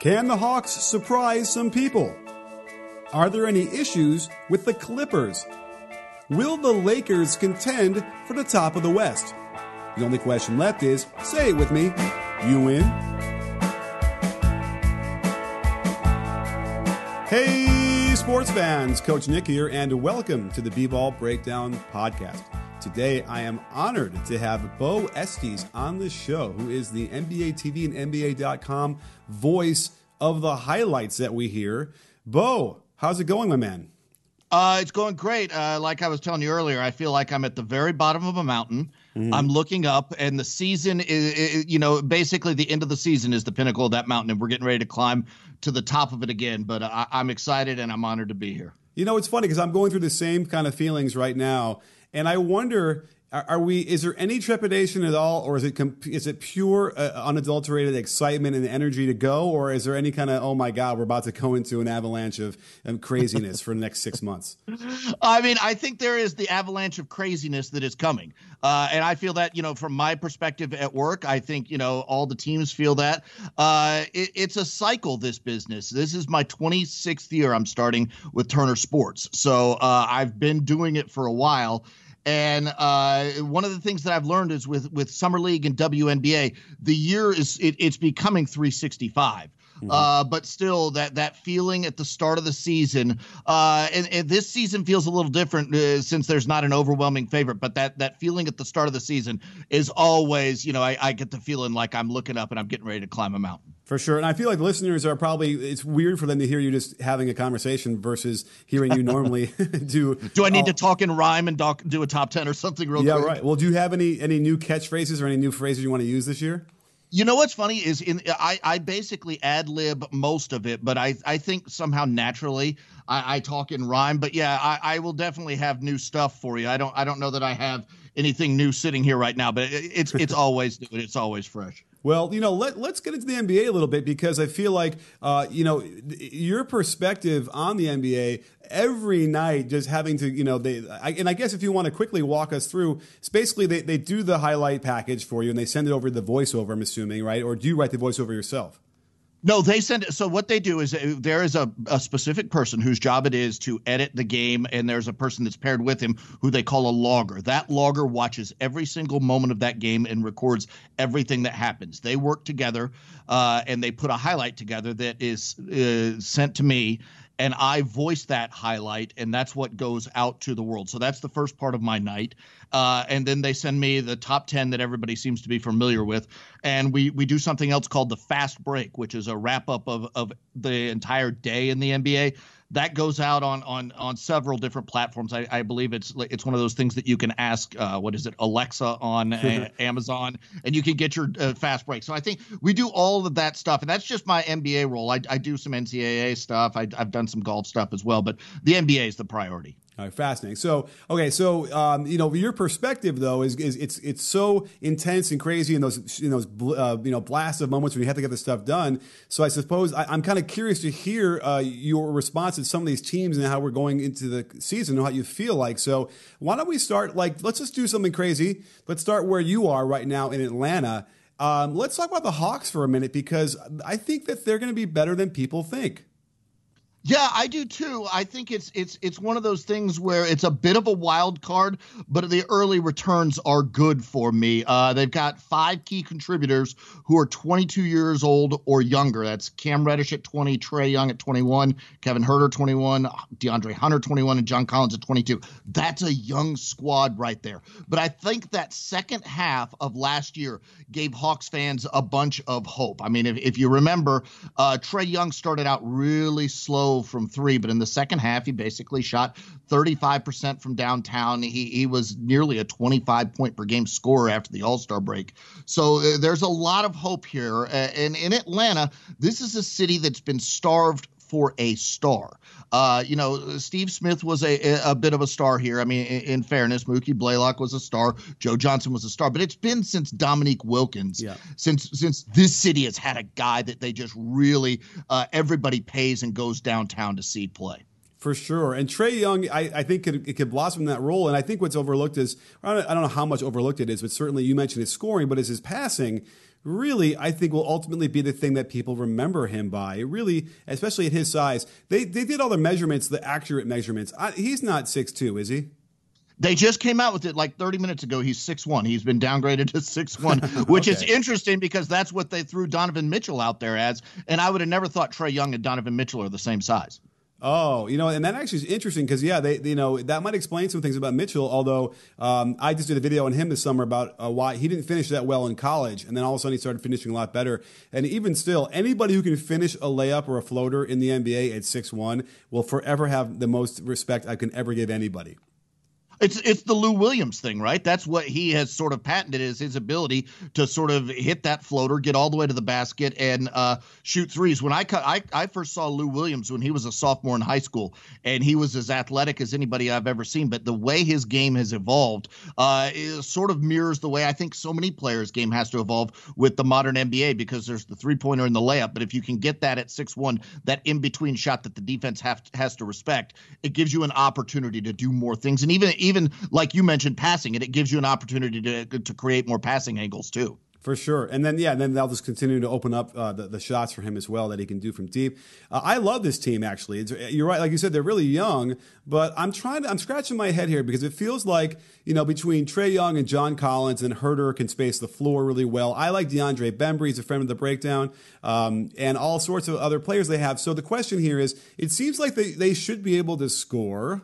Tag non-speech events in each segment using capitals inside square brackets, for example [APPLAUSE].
Can the Hawks surprise some people? Are there any issues with the Clippers? Will the Lakers contend for the top of the West? The only question left is say it with me. You win? Hey, sports fans, Coach Nick here, and welcome to the B Ball Breakdown Podcast. Today, I am honored to have Beau Estes on the show, who is the NBA TV and NBA.com voice of the highlights that we hear. Beau, how's it going, my man? Uh, it's going great. Uh, like I was telling you earlier, I feel like I'm at the very bottom of a mountain. Mm-hmm. I'm looking up, and the season is, is, you know, basically the end of the season is the pinnacle of that mountain, and we're getting ready to climb to the top of it again. But I, I'm excited and I'm honored to be here. You know, it's funny because I'm going through the same kind of feelings right now and I wonder are we is there any trepidation at all or is it is it pure uh, unadulterated excitement and energy to go or is there any kind of oh my god we're about to go into an avalanche of craziness for the next six months? I mean i think there is the avalanche of craziness that is coming. Uh, and i feel that you know from my perspective at work i think you know all the teams feel that. Uh, it, it's a cycle this business. This is my 26th year i'm starting with turner sports. So uh, i've been doing it for a while and uh, one of the things that I've learned is with with summer league and WNBA, the year is it, it's becoming 365. Mm-hmm. Uh, but still, that that feeling at the start of the season, uh, and, and this season feels a little different uh, since there's not an overwhelming favorite. But that that feeling at the start of the season is always, you know, I, I get the feeling like I'm looking up and I'm getting ready to climb a mountain. For sure. And I feel like listeners are probably, it's weird for them to hear you just having a conversation versus hearing you normally [LAUGHS] do. Do I need to talk in rhyme and doc, do a top 10 or something real yeah, quick? Yeah, right. Well, do you have any, any new catchphrases or any new phrases you want to use this year? You know what's funny is in I, I basically ad lib most of it, but I, I think somehow naturally I, I talk in rhyme. But yeah, I, I will definitely have new stuff for you. I don't I don't know that I have anything new sitting here right now, but it, it's it's [LAUGHS] always new. and It's always fresh. Well, you know, let, let's get into the NBA a little bit because I feel like, uh, you know, your perspective on the NBA every night, just having to, you know, they, I, and I guess if you want to quickly walk us through, it's basically they, they do the highlight package for you and they send it over to the voiceover, I'm assuming, right? Or do you write the voiceover yourself? No, they send it. So what they do is uh, there is a, a specific person whose job it is to edit the game, and there's a person that's paired with him who they call a logger. That logger watches every single moment of that game and records everything that happens. They work together, uh, and they put a highlight together that is uh, sent to me, and I voice that highlight, and that's what goes out to the world. So that's the first part of my night, uh, and then they send me the top ten that everybody seems to be familiar with, and we we do something else called the fast break, which is a wrap up of of the entire day in the NBA that goes out on on on several different platforms. I, I believe it's it's one of those things that you can ask uh, what is it Alexa on a- [LAUGHS] Amazon, and you can get your uh, fast break. So I think we do all of that stuff, and that's just my NBA role. I, I do some NCAA stuff. I, I've done some golf stuff as well, but the NBA is the priority. Fascinating. So, okay, so um, you know, your perspective though is, is it's it's so intense and crazy in those in those uh, you know blasts of moments when you have to get this stuff done. So, I suppose I, am kind of curious to hear uh, your response to some of these teams and how we're going into the season and how you feel like. So, why don't we start? Like, let's just do something crazy. Let's start where you are right now in Atlanta. Um, let's talk about the Hawks for a minute because I think that they're going to be better than people think. Yeah, I do too. I think it's it's it's one of those things where it's a bit of a wild card, but the early returns are good for me. Uh, they've got five key contributors who are 22 years old or younger. That's Cam Reddish at 20, Trae Young at 21, Kevin Huerter 21, DeAndre Hunter 21, and John Collins at 22. That's a young squad right there. But I think that second half of last year gave Hawks fans a bunch of hope. I mean, if, if you remember, uh, Trae Young started out really slow 0 from three, but in the second half, he basically shot 35% from downtown. He, he was nearly a 25 point per game scorer after the All Star break. So uh, there's a lot of hope here. Uh, and in Atlanta, this is a city that's been starved for a star. Uh, you know, Steve Smith was a, a bit of a star here. I mean, in, in, fairness, Mookie Blaylock was a star, Joe Johnson was a star, but it's been since Dominique Wilkins, yeah. since since this city has had a guy that they just really uh, everybody pays and goes downtown to see play. For sure. And Trae Young, I, I think could, it could blossom that role. And I think what's overlooked is, I don't, I don't know how much overlooked it is, but certainly you mentioned his scoring, but is his passing really, I think, will ultimately be the thing that people remember him by. It really, especially at his size, they, they did all the measurements, the accurate measurements. I, he's not six two, is he? They just came out with it like 30 minutes ago. He's six one. He's been downgraded to six one, [LAUGHS] which okay. is interesting because that's what they threw Donovan Mitchell out there as. And I would have never thought Trae Young and Donovan Mitchell are the same size. Oh, you know, and that actually is interesting because yeah, they, you know, that might explain some things about Mitchell. Although um, I just did a video on him this summer about uh, why he didn't finish that well in college, and then all of a sudden he started finishing a lot better. And even still, anybody who can finish a layup or a floater in the NBA at six one will forever have the most respect I can ever give anybody. It's it's the Lou Williams thing, right? That's what he has sort of patented is his ability to sort of hit that floater, get all the way to the basket, and uh, shoot threes. When I, I I first saw Lou Williams when he was a sophomore in high school, and he was as athletic as anybody I've ever seen. But the way his game has evolved, uh, sort of mirrors the way I think so many players' game has to evolve with the modern NBA because there's the three pointer and the layup. But if you can get that at six one, that in between shot that the defense have, has to respect, it gives you an opportunity to do more things, and even even like you mentioned, passing it, it gives you an opportunity to to create more passing angles too. For sure, and then yeah, and then they'll just continue to open up uh, the, the shots for him as well that he can do from deep. Uh, I love this team actually. It's, you're right, like you said, they're really young, but I'm trying to I'm scratching my head here because it feels like you know between Trae Young and John Collins and Huerter can space the floor really well. I like DeAndre Bembry; he's a friend of the breakdown, um, and all sorts of other players they have. So the question here is, it seems like they they should be able to score.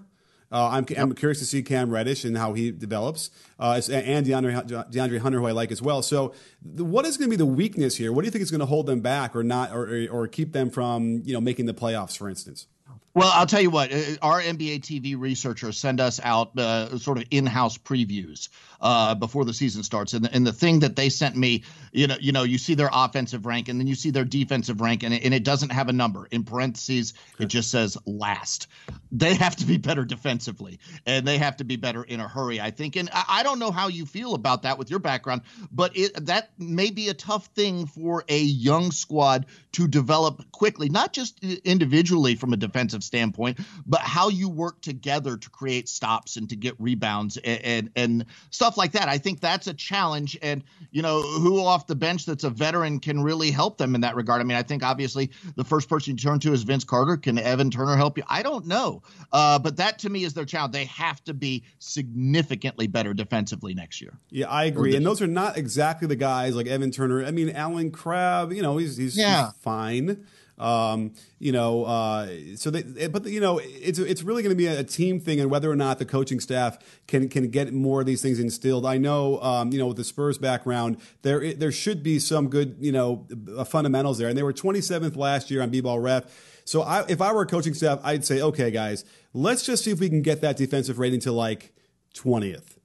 Uh, I'm, yep. I'm, curious to see Cam Reddish and how he develops, uh, and DeAndre, DeAndre Hunter, who I like as well. So, the, what is going to be the weakness here? What do you think is going to hold them back, or not, or, or keep them from you know making the playoffs, for instance? Well, I'll tell you what, uh, our NBA TV researchers send us out uh, sort of in-house previews uh, before the season starts, and the, and the thing that they sent me, you know, you know, you see their offensive rank, and then you see their defensive rank, and it, and it doesn't have a number in parentheses. It just says last. They have to be better defensively, and they have to be better in a hurry. I think, and I, I don't know how you feel about that with your background, but it, that may be a tough thing for a young squad to develop quickly, not just individually from a defensive standpoint, but how you work together to create stops and to get rebounds and, and, and stuff like that. I think that's a challenge. And, you know, who off the bench that's a veteran can really help them in that regard. I mean, I think obviously the first person you turn to is Vince Carter. Can Evan Turner help you? I don't know. Uh, but that to me is their challenge. They have to be significantly better defensively next year. Yeah, I agree. And those are not exactly the guys like Evan Turner. I mean, Allen Crabbe, you know, he's, he's, yeah. he's fine. Um, you know, uh, so they, but you know, it's it's really going to be a, team thing, and whether or not the coaching staff can can get more of these things instilled. I know, um, you know, with the Spurs background, there there should be some good, you know, uh, fundamentals there, and they were 27th last year on B-ball ref. So I, if I were a coaching staff, I'd say, okay, guys, let's just see if we can get that defensive rating to like 20th.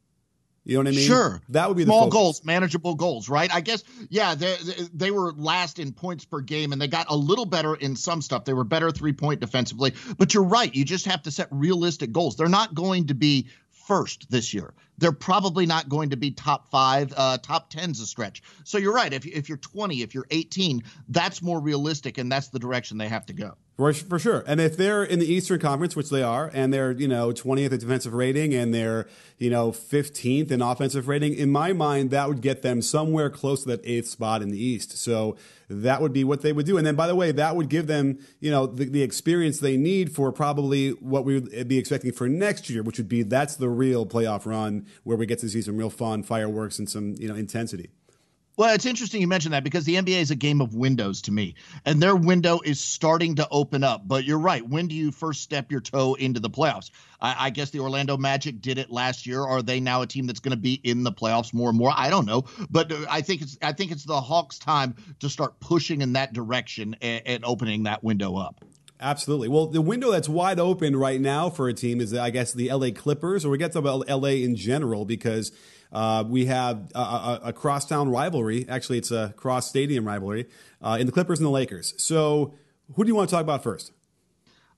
You know what I mean? Sure. That would be small goals, manageable goals, right? I guess, yeah, they, they were last in points per game and they got a little better in some stuff. They were better three point defensively. But you're right. You just have to set realistic goals. They're not going to be first this year. They're probably not going to be top five, uh, top 10's a stretch. So you're right. If, if you're 20, if you're 18, that's more realistic and that's the direction they have to go. For, for sure. And if they're in the Eastern Conference, which they are, and they're, you know, 20th in defensive rating and they're, you know, 15th in offensive rating, in my mind, that would get them somewhere close to that eighth spot in the East. So that would be what they would do. And then, by the way, that would give them, you know, the, the experience they need for probably what we would be expecting for next year, which would be that's the real playoff run where we get to see some real fun fireworks and some, you know, intensity. Well, it's interesting you mentioned that because the NBA is a game of windows to me, and their window is starting to open up. But you're right. When do you first step your toe into the playoffs? I, I guess the Orlando Magic did it last year. Are they now a team that's going to be in the playoffs more and more? I don't know, but uh, I think it's I think it's the Hawks' time to start pushing in that direction and, and opening that window up. Absolutely. Well, the window that's wide open right now for a team is, I guess, the LA Clippers, or we get to about LA in general because uh, we have a, a, a, crosstown rivalry. Actually, it's a cross stadium rivalry uh, in the Clippers and the Lakers. So, who do you want to talk about first?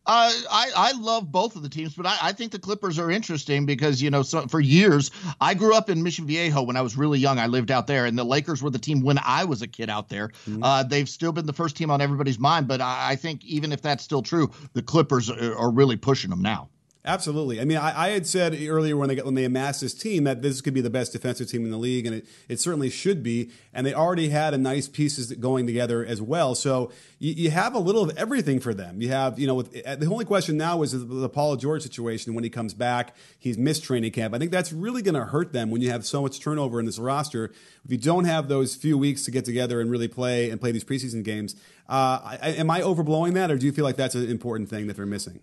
Uh, I I love both of the teams, but I, I think the Clippers are interesting because you know so, for years I grew up in Mission Viejo when I was really young. I lived out there, and the Lakers were the team when I was a kid out there. Mm-hmm. Uh, they've still been the first team on everybody's mind, but I, I think even if that's still true, the Clippers are, are really pushing them now. Absolutely. I mean, I, I, had said earlier when they when they amassed this team that this could be the best defensive team in the league, and it, it certainly should be. And they already had a nice pieces going together as well. So you, you have a little of everything for them. You have, you know, with, uh, the only question now is the, the Paul George situation when he comes back. He's missed training camp. I think that's really going to hurt them when you have so much turnover in this roster. If you don't have those few weeks to get together and really play and play these preseason games, uh, I, am I overblowing that, or do you feel like that's an important thing that they're missing?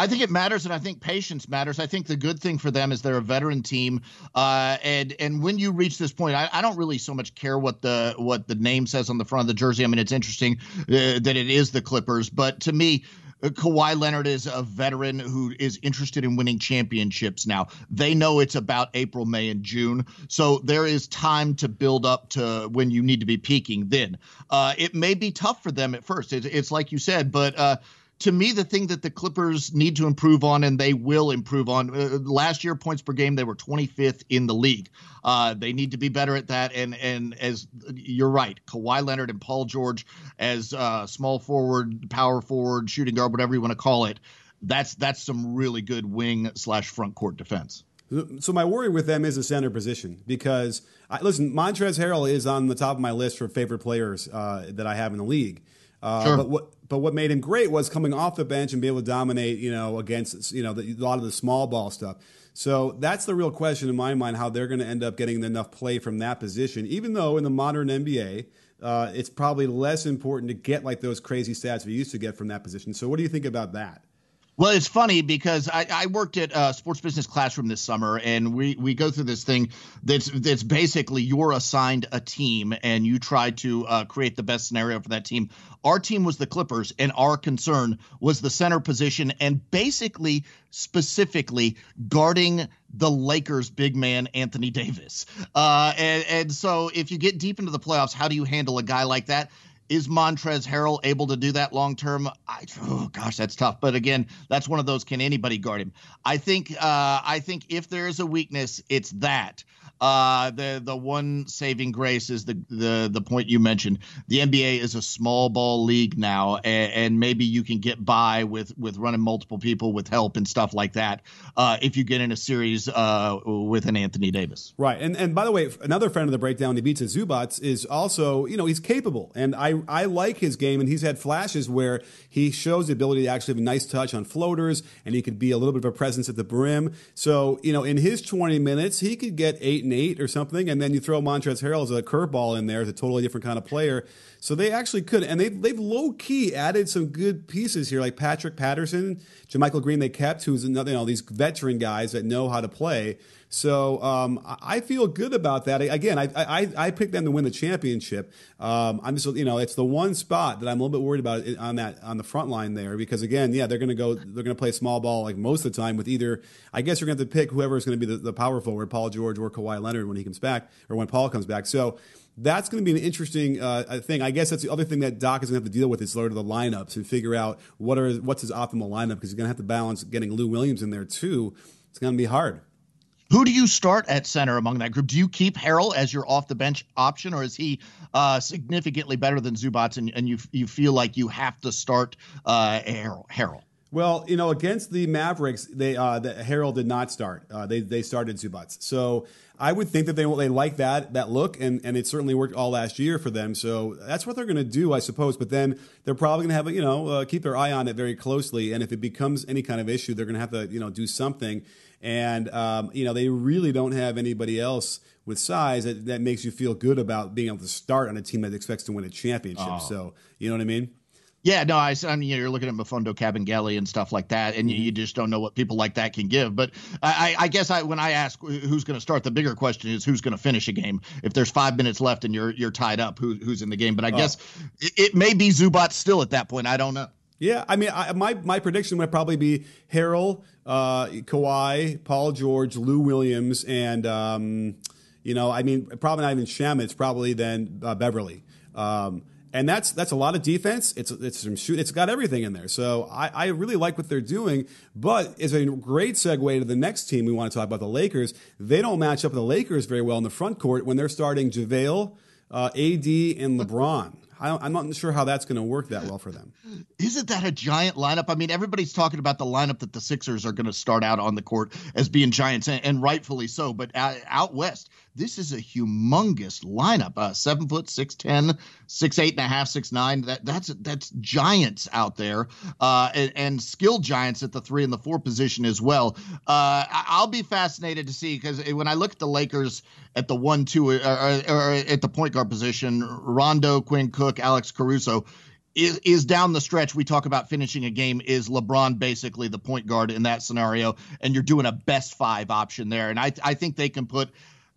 I think it matters, and I think patience matters. I think the good thing for them is they're a veteran team, uh, and and when you reach this point, I, I, don't really so much care what the what the name says on the front of the jersey. I mean, it's interesting uh, that it is the Clippers, but to me, uh, Kawhi Leonard is a veteran who is interested in winning championships now. They know it's about April, May, and June. So there is time to build up to when you need to be peaking then. Uh, it may be tough for them at first. It, it's like you said, but uh, to me, the thing that the Clippers need to improve on, and they will improve on. Uh, last year, points per game, they were 25th in the league. Uh, they need to be better at that. And and as you're right, Kawhi Leonard and Paul George as uh, small forward, power forward, shooting guard, whatever you want to call it. That's that's some really good wing slash front court defense. So my worry with them is the center position because I, listen, Montrezl Harrell is on the top of my list for favorite players uh, that I have in the league. Uh, sure. But what but what made him great was coming off the bench and be able to dominate, you know, against you know the, a lot of the small ball stuff. So that's the real question in my mind: how they're going to end up getting enough play from that position. Even though in the modern NBA, uh, it's probably less important to get like those crazy stats we used to get from that position. So what do you think about that? Well, it's funny because I, I worked at a sports business classroom this summer, and we, we go through this thing that's that's basically you're assigned a team and you try to uh, create the best scenario for that team. Our team was the Clippers, and our concern was the center position and basically specifically guarding the Lakers big man Anthony Davis. Uh, and, and so if you get deep into the playoffs, how do you handle a guy like that? Is Montrezl Harrell able to do that long term? Oh gosh, that's tough. But again, that's one of those. Can anybody guard him? I think. Uh, I think if there is a weakness, it's that. Uh, the the one saving grace is the the the point you mentioned. The NBA is a small ball league now, and, and maybe you can get by with with running multiple people with help and stuff like that. Uh, if you get in a series uh, with an Anthony Davis, right? And and by the way, another friend of the breakdown, Ivica Zubac, is also you know he's capable, and I I like his game, and he's had flashes where he shows the ability to actually have a nice touch on floaters, and he could be a little bit of a presence at the brim. So you know, in his 20 minutes, he could get eight and eight or something, and then you throw Montrezl Harrell as a curveball in there as a totally different kind of player. So they actually could, and they've they've low key added some good pieces here, like Patrick Patterson, JaMychal Green. They kept who's another, you know, these veteran guys that know how to play. So um, I feel good about that. Again, I, I, I picked them to win the championship. Um, I'm just you know it's the one spot that I'm a little bit worried about on that on the front line there because again, yeah, they're going to go they're going to play small ball like most of the time with either I guess you're going to have to pick whoever is going to be the, the power forward, Paul George or Kawhi Leonard when he comes back or when Paul comes back. So that's going to be an interesting uh, thing. I guess that's the other thing that Doc is going to have to deal with is sort of the lineups and figure out what are what's his optimal lineup because he's going to have to balance getting Lou Williams in there too. It's going to be hard. Who do you start at center among that group? Do you keep Harrell as your off the bench option, or is he uh, significantly better than Zubac, and, and you you feel like you have to start uh, Harrell? Harrell? Well, you know, against the Mavericks, they uh, the Harrell did not start. Uh, they they started Zubac, so I would think that they they like that that look, and and it certainly worked all last year for them. So that's what they're going to do, I suppose. But then they're probably going to have you know uh, keep their eye on it very closely, and if it becomes any kind of issue, they're going to have to you know do something. And um, you know they really don't have anybody else with size that, that, makes you feel good about being able to start on a team that expects to win a championship. Oh. So you know what I mean? Yeah, no, I, I mean, you're looking at Mfiondu Kabengele and stuff like that, and mm-hmm. you, just don't know what people like that can give. But I, I guess I, when I ask who's going to start, the bigger question is who's going to finish a game. If there's five minutes left and you're you're tied up, who, who's in the game? But I oh. guess it, it, may be Zubac still at that point. I don't know. Yeah, I mean, I, my my prediction would probably be Harrell, uh, Kawhi, Paul George, Lou Williams, and um, you know, I mean, probably not even Shem. It's probably then uh, Beverley. Um, and that's that's a lot of defense. It's it's some shoot. It's got everything in there. So I, I really like what they're doing. But it's a great segue to the next team we want to talk about, the Lakers. They don't match up with the Lakers very well in the front court when they're starting JaVale, uh, AD, and LeBron. I am not sure how that's going to work that well for them. Isn't that a giant lineup? I mean, everybody's talking about the lineup that the Sixers are going to start out on the court as being giants, and, and rightfully so. But out west, this is a humongous lineup. Uh, seven foot, six ten, six eight and a half, six nine. That that's that's giants out there, uh, and, and skilled giants at the three and the four position as well. Uh, I'll be fascinated to see because when I look at the Lakers at the one, two, or, or, or at the point guard position, Rondo, Quinn Cook, Alex Caruso is, is down the stretch. We talk about finishing a game. Is LeBron basically the point guard in that scenario? And you're doing a best five option there. And I, I think they can put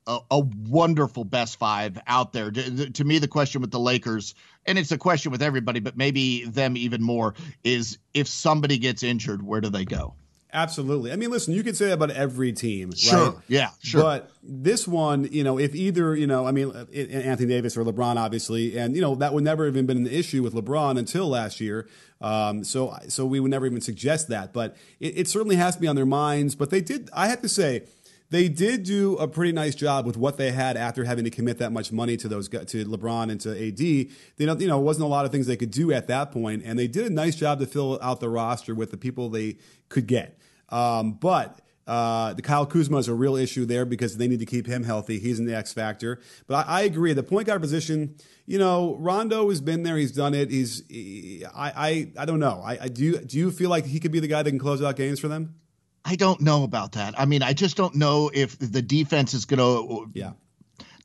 a, a wonderful best five out there. To, to me, the question with the Lakers, and it's a question with everybody, but maybe them even more, is if somebody gets injured, where do they go? Absolutely. I mean, listen, you can say that about every team, sure. Right? Yeah, sure. But this one, you know, if either, you know, I mean, Anthony Davis or LeBron, obviously, and you know that would never have even been an issue with LeBron until last year. Um, so, so we would never even suggest that. But it, it certainly has to be on their minds. But they did. I have to say they did do a pretty nice job with what they had after having to commit that much money to those to LeBron and to AD. They don't, you know, it wasn't a lot of things they could do at that point, and they did a nice job to fill out the roster with the people they could get. Um, but uh, the Kyle Kuzma is a real issue there because they need to keep him healthy. He's in the X factor. But I, I agree. The point guard position, you know, Rondo has been there. He's done it. He's, he, I, I, I don't know. I, I do. Do you feel like he could be the guy that can close out games for them? I don't know about that. I mean, I just don't know if the defense is going to yeah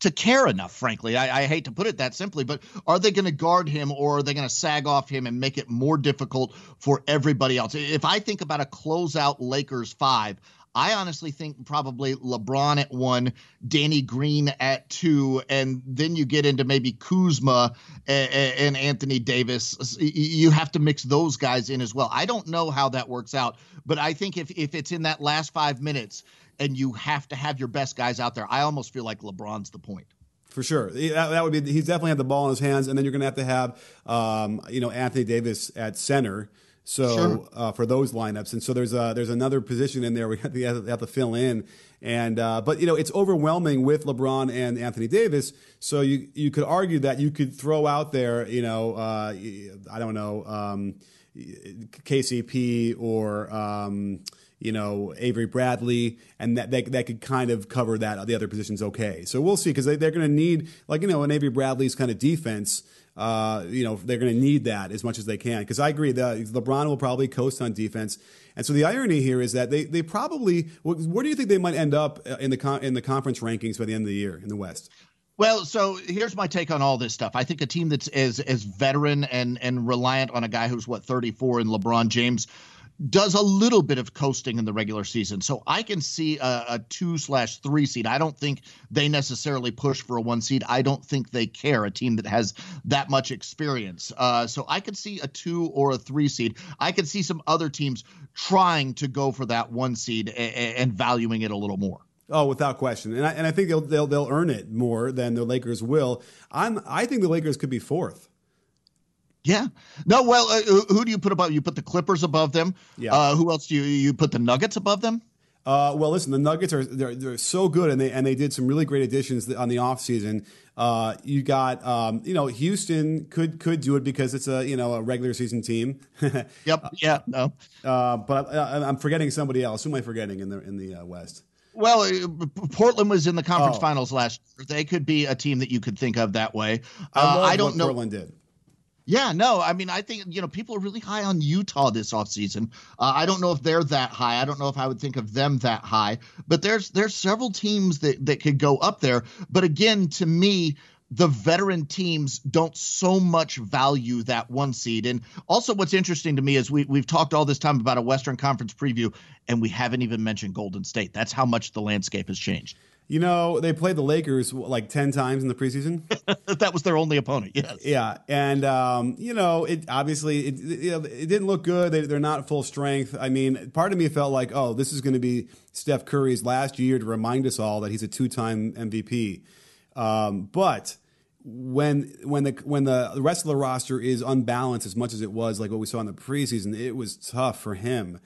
to care enough, frankly. I, I, hate to put it that simply, but are they going to guard him or are they going to sag off him and make it more difficult for everybody else? If I think about a closeout Lakers five, I honestly think probably LeBron at one, Danny Green at two, and then you get into maybe Kuzma and, and, Anthony Davis. You have to mix those guys in as well. I don't know how that works out, but I think if if it's in that last five minutes and you have to have your best guys out there, I almost feel like LeBron's the point for sure. That, that, would be he's definitely had the ball in his hands, and then you're going to have to have um, you know Anthony Davis at center. So sure. uh, for those lineups, and so there's a, there's another position in there we have to, have to fill in, and uh, but you know it's overwhelming with LeBron and Anthony Davis. So you you could argue that you could throw out there, you know, uh, I don't know, um, KCP or. Um, you know Avery Bradley, and that that, that could kind of cover that the other positions okay. So we'll see because they, they're going to need like you know an Avery Bradley's kind of defense uh, you know, they're going to need that as much as they can. Because I agree that LeBron will probably coast on defense. And so the irony here is that they, they probably, where do you think they might end up uh, in the, con- in the conference rankings by the end of the year in the West? Well, so here's my take on all this stuff. I think a team that's as as veteran and and reliant on a guy who's what 34 in LeBron James does a little bit of coasting in the regular season. So I can see a, a two slash three seed. I don't think they necessarily push for a one seed. I don't think they care, a team that has that much experience. Uh, so I could see a two or a three seed. I could see some other teams trying to go for that one seed and, and valuing it a little more. Oh, without question, and I, and I think they'll, they'll they'll earn it more than the Lakers will. I'm I think the Lakers could be fourth. Yeah. No. Well, uh, who do you put above? You put the Clippers above them. Yeah. Uh, who else do you you put the Nuggets above them? Uh, well, listen, the Nuggets are they're, they're so good, and they and they did some really great additions on the offseason. Uh, you got um, you know Houston could could do it because it's a you know a regular season team. [LAUGHS] yep. Yeah. No. Uh, but I, am forgetting somebody else. Who am I forgetting in the in the uh, West? Well, uh, Portland was in the conference oh. finals last year. They could be a team that you could think of that way. I, I don't know. Portland did. Yeah, no, I mean, I think, you know, people are really high on Utah this offseason. Uh, I don't know if they're that high. I don't know if I would think of them that high, but there's there's several teams that, that could go up there. But again, to me, the veteran teams don't so much value that one seed. And also, what's interesting to me is we, we've talked all this time about a Western Conference preview, and we haven't even mentioned Golden State. That's how much the landscape has changed. You know, they played the Lakers like 10 times in the preseason. [LAUGHS] that was their only opponent, yes. Yeah. And, um, you know, it obviously, it, you know, it didn't look good. They, they're not full strength. I mean, part of me felt like, oh, this is going to be Steph Curry's last year to remind us all that he's a two time MVP. Um, but when when the when the rest of the roster is unbalanced as much as it was like what we saw in the preseason, it was tough for him.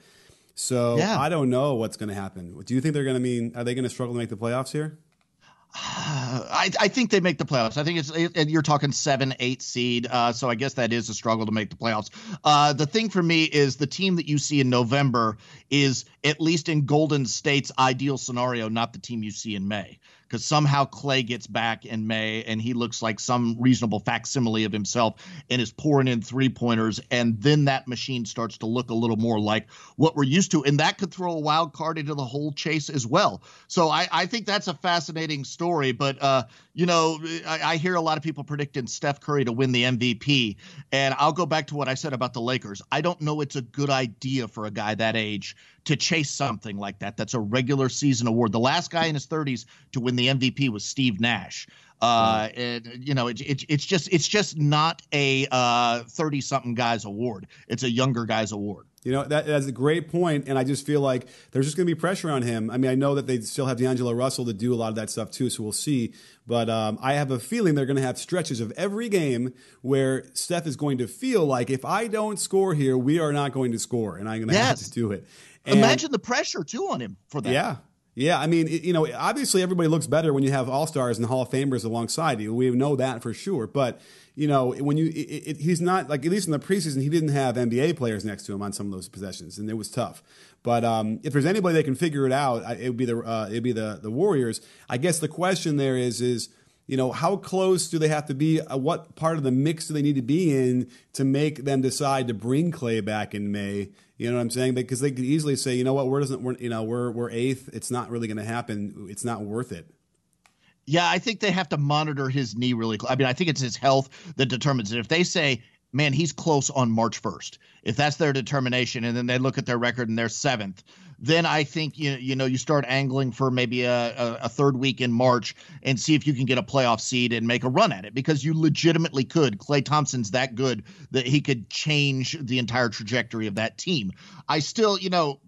So yeah. I don't know what's going to happen. Do you think they're going to mean? Are they going to struggle to make the playoffs here? [SIGHS] I, I, think they make the playoffs. I think it's it, you're talking seven, eight seed. Uh, so I guess that is a struggle to make the playoffs. Uh, the thing for me is the team that you see in November is at least in Golden State's ideal scenario, not the team you see in May because somehow Klay gets back in May and he looks like some reasonable facsimile of himself and is pouring in three pointers. And then that machine starts to look a little more like what we're used to. And that could throw a wild card into the whole chase as well. So I, I think that's a fascinating story. But, uh, you know, I, I hear a lot of people predicting Steph Curry to win the MVP. And I'll go back to what I said about the Lakers. I don't know it's a good idea for a guy that age to chase something like that. That's a regular season award. The last guy in his 30s to win the MVP was Steve Nash. Uh, and you know, it, it, it's just it's just not a 30 uh, something guy's award. It's a younger guy's award. You know, that, that's a great point, and I just feel like there's just going to be pressure on him. I mean, I know that they still have D'Angelo Russell to do a lot of that stuff too, so we'll see. But um, I have a feeling they're going to have stretches of every game where Steph is going to feel like if I don't score here, we are not going to score, and I'm going to yes. have to do it. And, Imagine the pressure too on him for that. Yeah. Yeah, I mean, you know, obviously everybody looks better when you have all stars and Hall of Famers alongside you. We know that for sure. But you know, when you, it, it, he's not like at least in the preseason, he didn't have NBA players next to him on some of those possessions, and it was tough. But um, if there's anybody that can figure it out, it would be the uh, it'd be the the Warriors. I guess the question there is is you know, how close do they have to be? Uh, what part of the mix do they need to be in to make them decide to bring Klay back in May? You know what I'm saying? Because they could easily say, you know what, we're doesn't, we're, you know, we're we're eighth. It's not really going to happen. It's not worth it. Yeah, I think they have to monitor his knee really. Close. I mean, I think it's his health that determines it. If they say, man, he's close on March 1st, if that's their determination, and then they look at their record and they're seventh, then I think you you know you start angling for maybe a, a, a, third week in March and see if you can get a playoff seed and make a run at it because you legitimately could. Klay Thompson's that good that he could change the entire trajectory of that team. I still, you know,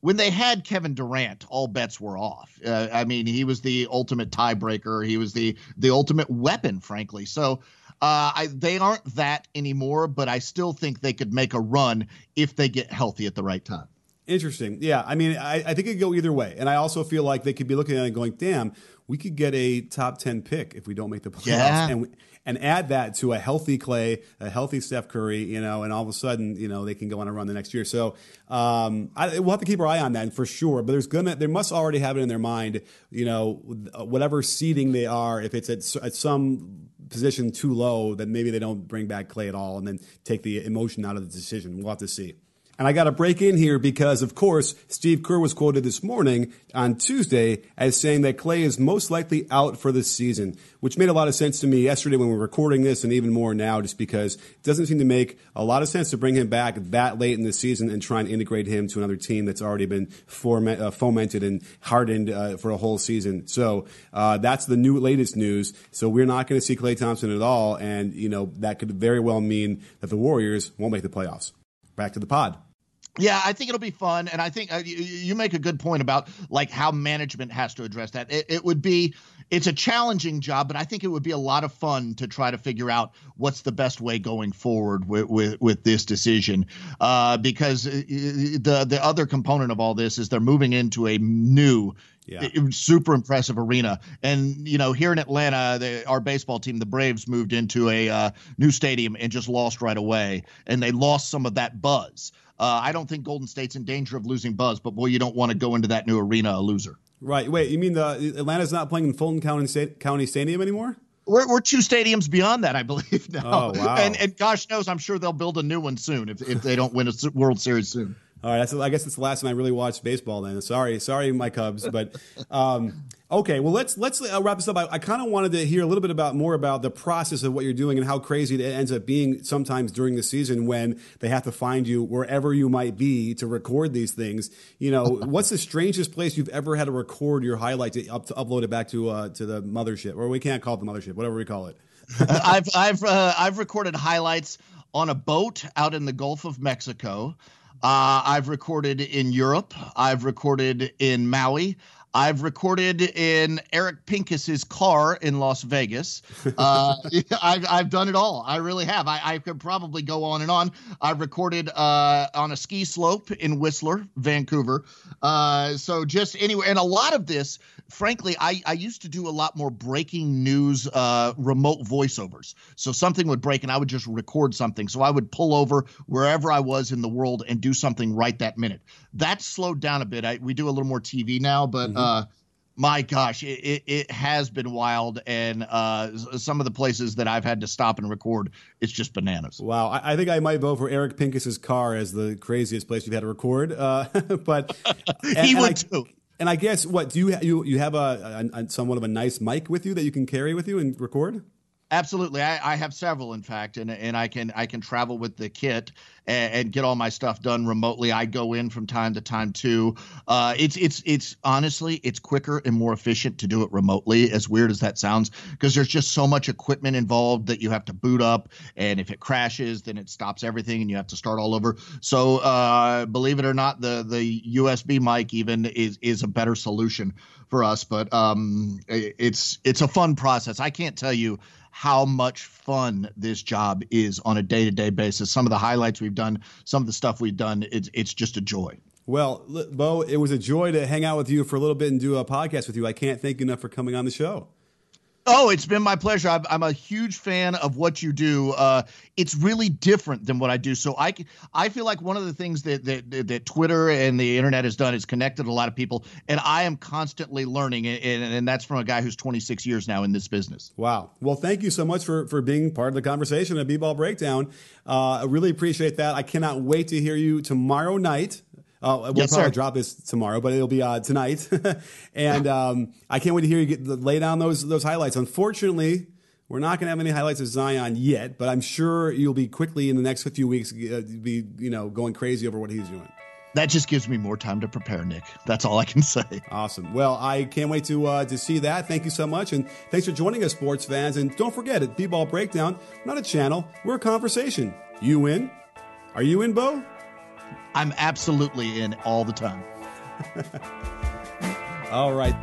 when they had Kevin Durant, all bets were off. Uh, I mean, he was the ultimate tiebreaker. He was the the ultimate weapon, frankly. So. Uh, I, they aren't that anymore, but I still think they could make a run if they get healthy at the right time. Interesting. Yeah. I mean, I, I, think it could go either way. And I also feel like they could be looking at it going, damn, we could get a top 10 pick if we don't make the playoffs. Yeah. And, and add that to a healthy Klay, a healthy Steph Curry, you know, and all of a sudden, you know, they can go on a run the next year. So um, I, we'll have to keep our eye on that for sure. But there's gonna, they must already have it in their mind, you know, whatever seeding they are, if it's at, at some position too low, then maybe they don't bring back Klay at all and then take the emotion out of the decision. We'll have to see. And I got to break in here because, of course, Steve Kerr was quoted this morning on Tuesday as saying that Klay is most likely out for the season, which made a lot of sense to me yesterday when we were recording this and even more now just because it doesn't seem to make a lot of sense to bring him back that late in the season and try and integrate him to another team that's already been uh, fomented and hardened uh, for a whole season. So uh, that's the new latest news. So we're not going to see Klay Thompson at all. And, you know, that could very well mean that the Warriors won't make the playoffs. Back to the pod. Yeah, I think it'll be fun, and I think uh, you, you, make a good point about like how management has to address that. It, it, would be, it's a challenging job, but I think it would be a lot of fun to try to figure out what's the best way going forward with with, with this decision. Uh, because uh, the the other component of all this is they're moving into a new yeah. super impressive arena. And you know, here in Atlanta, the, our baseball team, the Braves, moved into a uh, new stadium and just lost right away, and they lost some of that buzz. Uh, I don't think Golden State's in danger of losing buzz, but boy, you don't want to go into that new arena a loser. Right. Wait, you mean the Atlanta's not playing in Fulton County, State, County Stadium anymore? We're, we're two stadiums beyond that, I believe [LAUGHS] now. Oh, wow. And, and gosh knows, I'm sure they'll build a new one soon if, if they don't win a World Series soon. All right, that's, I guess it's the last time I really watched baseball. Then, sorry, sorry, my Cubs, but um, okay. Well, let's let's uh, wrap this up. I, I kind of wanted to hear a little bit about more about the process of what you're doing and how crazy it ends up being sometimes during the season when they have to find you wherever you might be to record these things. You know, [LAUGHS] what's the strangest place you've ever had to record your highlight to, up, to upload it back to uh, to the mothership, or we can't call it the mothership, whatever we call it. [LAUGHS] I've I've uh, I've recorded highlights on a boat out in the Gulf of Mexico. Uh, I've recorded in Europe. I've recorded in Maui. I've recorded in Eric Pincus's car in Las Vegas. [LAUGHS] Uh, I've, I've done it all. I really have. I, I could probably go on and on. I've recorded uh, on a ski slope in Whistler, Vancouver. Uh, so just anywhere. And a lot of this, frankly, I, I used to do a lot more breaking news uh, remote voiceovers. So something would break and I would just record something. So I would pull over wherever I was in the world and do something right that minute. That's slowed down a bit. I, we do a little more TV now, but. Mm-hmm uh, my gosh, it, it, it, has been wild, and uh, some of the places that I've had to stop and record, it's just bananas. Wow, I, I think I might vote for Eric Pincus's car as the craziest place you've had to record. Uh, [LAUGHS] but [LAUGHS] and, he would I, too. And I guess what do you you you have a, a, a somewhat of a nice mic with you that you can carry with you and record? Absolutely, I, I, have several, in fact, and and I can I can travel with the kit and, and, get all my stuff done remotely. I go in from time to time too. Uh, it's it's it's honestly it's quicker and more efficient to do it remotely. As weird as that sounds, because there's just so much equipment involved that you have to boot up, and if it crashes, then it stops everything, and you have to start all over. So uh, believe it or not, the the USB mic even is is a better solution for us. But um, it's it's a fun process. I can't tell you how much fun this job is on a day to day basis. Some of the highlights we've done, some of the stuff we've done, it's it's just a joy. Well, Beau, it was a joy to hang out with you for a little bit and do a podcast with you. I can't thank you enough for coming on the show. Oh, it's been my pleasure. I'm, I'm a huge fan of what you do. Uh, it's really different than what I do. So I, I feel like one of the things that, that that Twitter and the internet has done is connected a lot of people, and I am constantly learning, and, and that's from a guy who's 26 years now in this business. Wow. Well, thank you so much for for being part of the conversation at B-Ball Breakdown. Uh, I really appreciate that. I cannot wait to hear you tomorrow night uh, we'll yes, probably sir. drop this tomorrow, but it'll be uh, tonight. [LAUGHS] and um, I can't wait to hear you get lay down those those highlights. Unfortunately, we're not going to have any highlights of Zion yet, but I'm sure you'll be quickly in the next few weeks uh, be you know going crazy over what he's doing. That just gives me more time to prepare, Nick. That's all I can [LAUGHS] say. Awesome. Well, I can't wait to uh, to see that. Thank you so much, and thanks for joining us, sports fans. And don't forget, at B-Ball Breakdown, not a channel, we're a conversation. You in? Are you in, Beau? I'm absolutely in all the time. [LAUGHS] all right.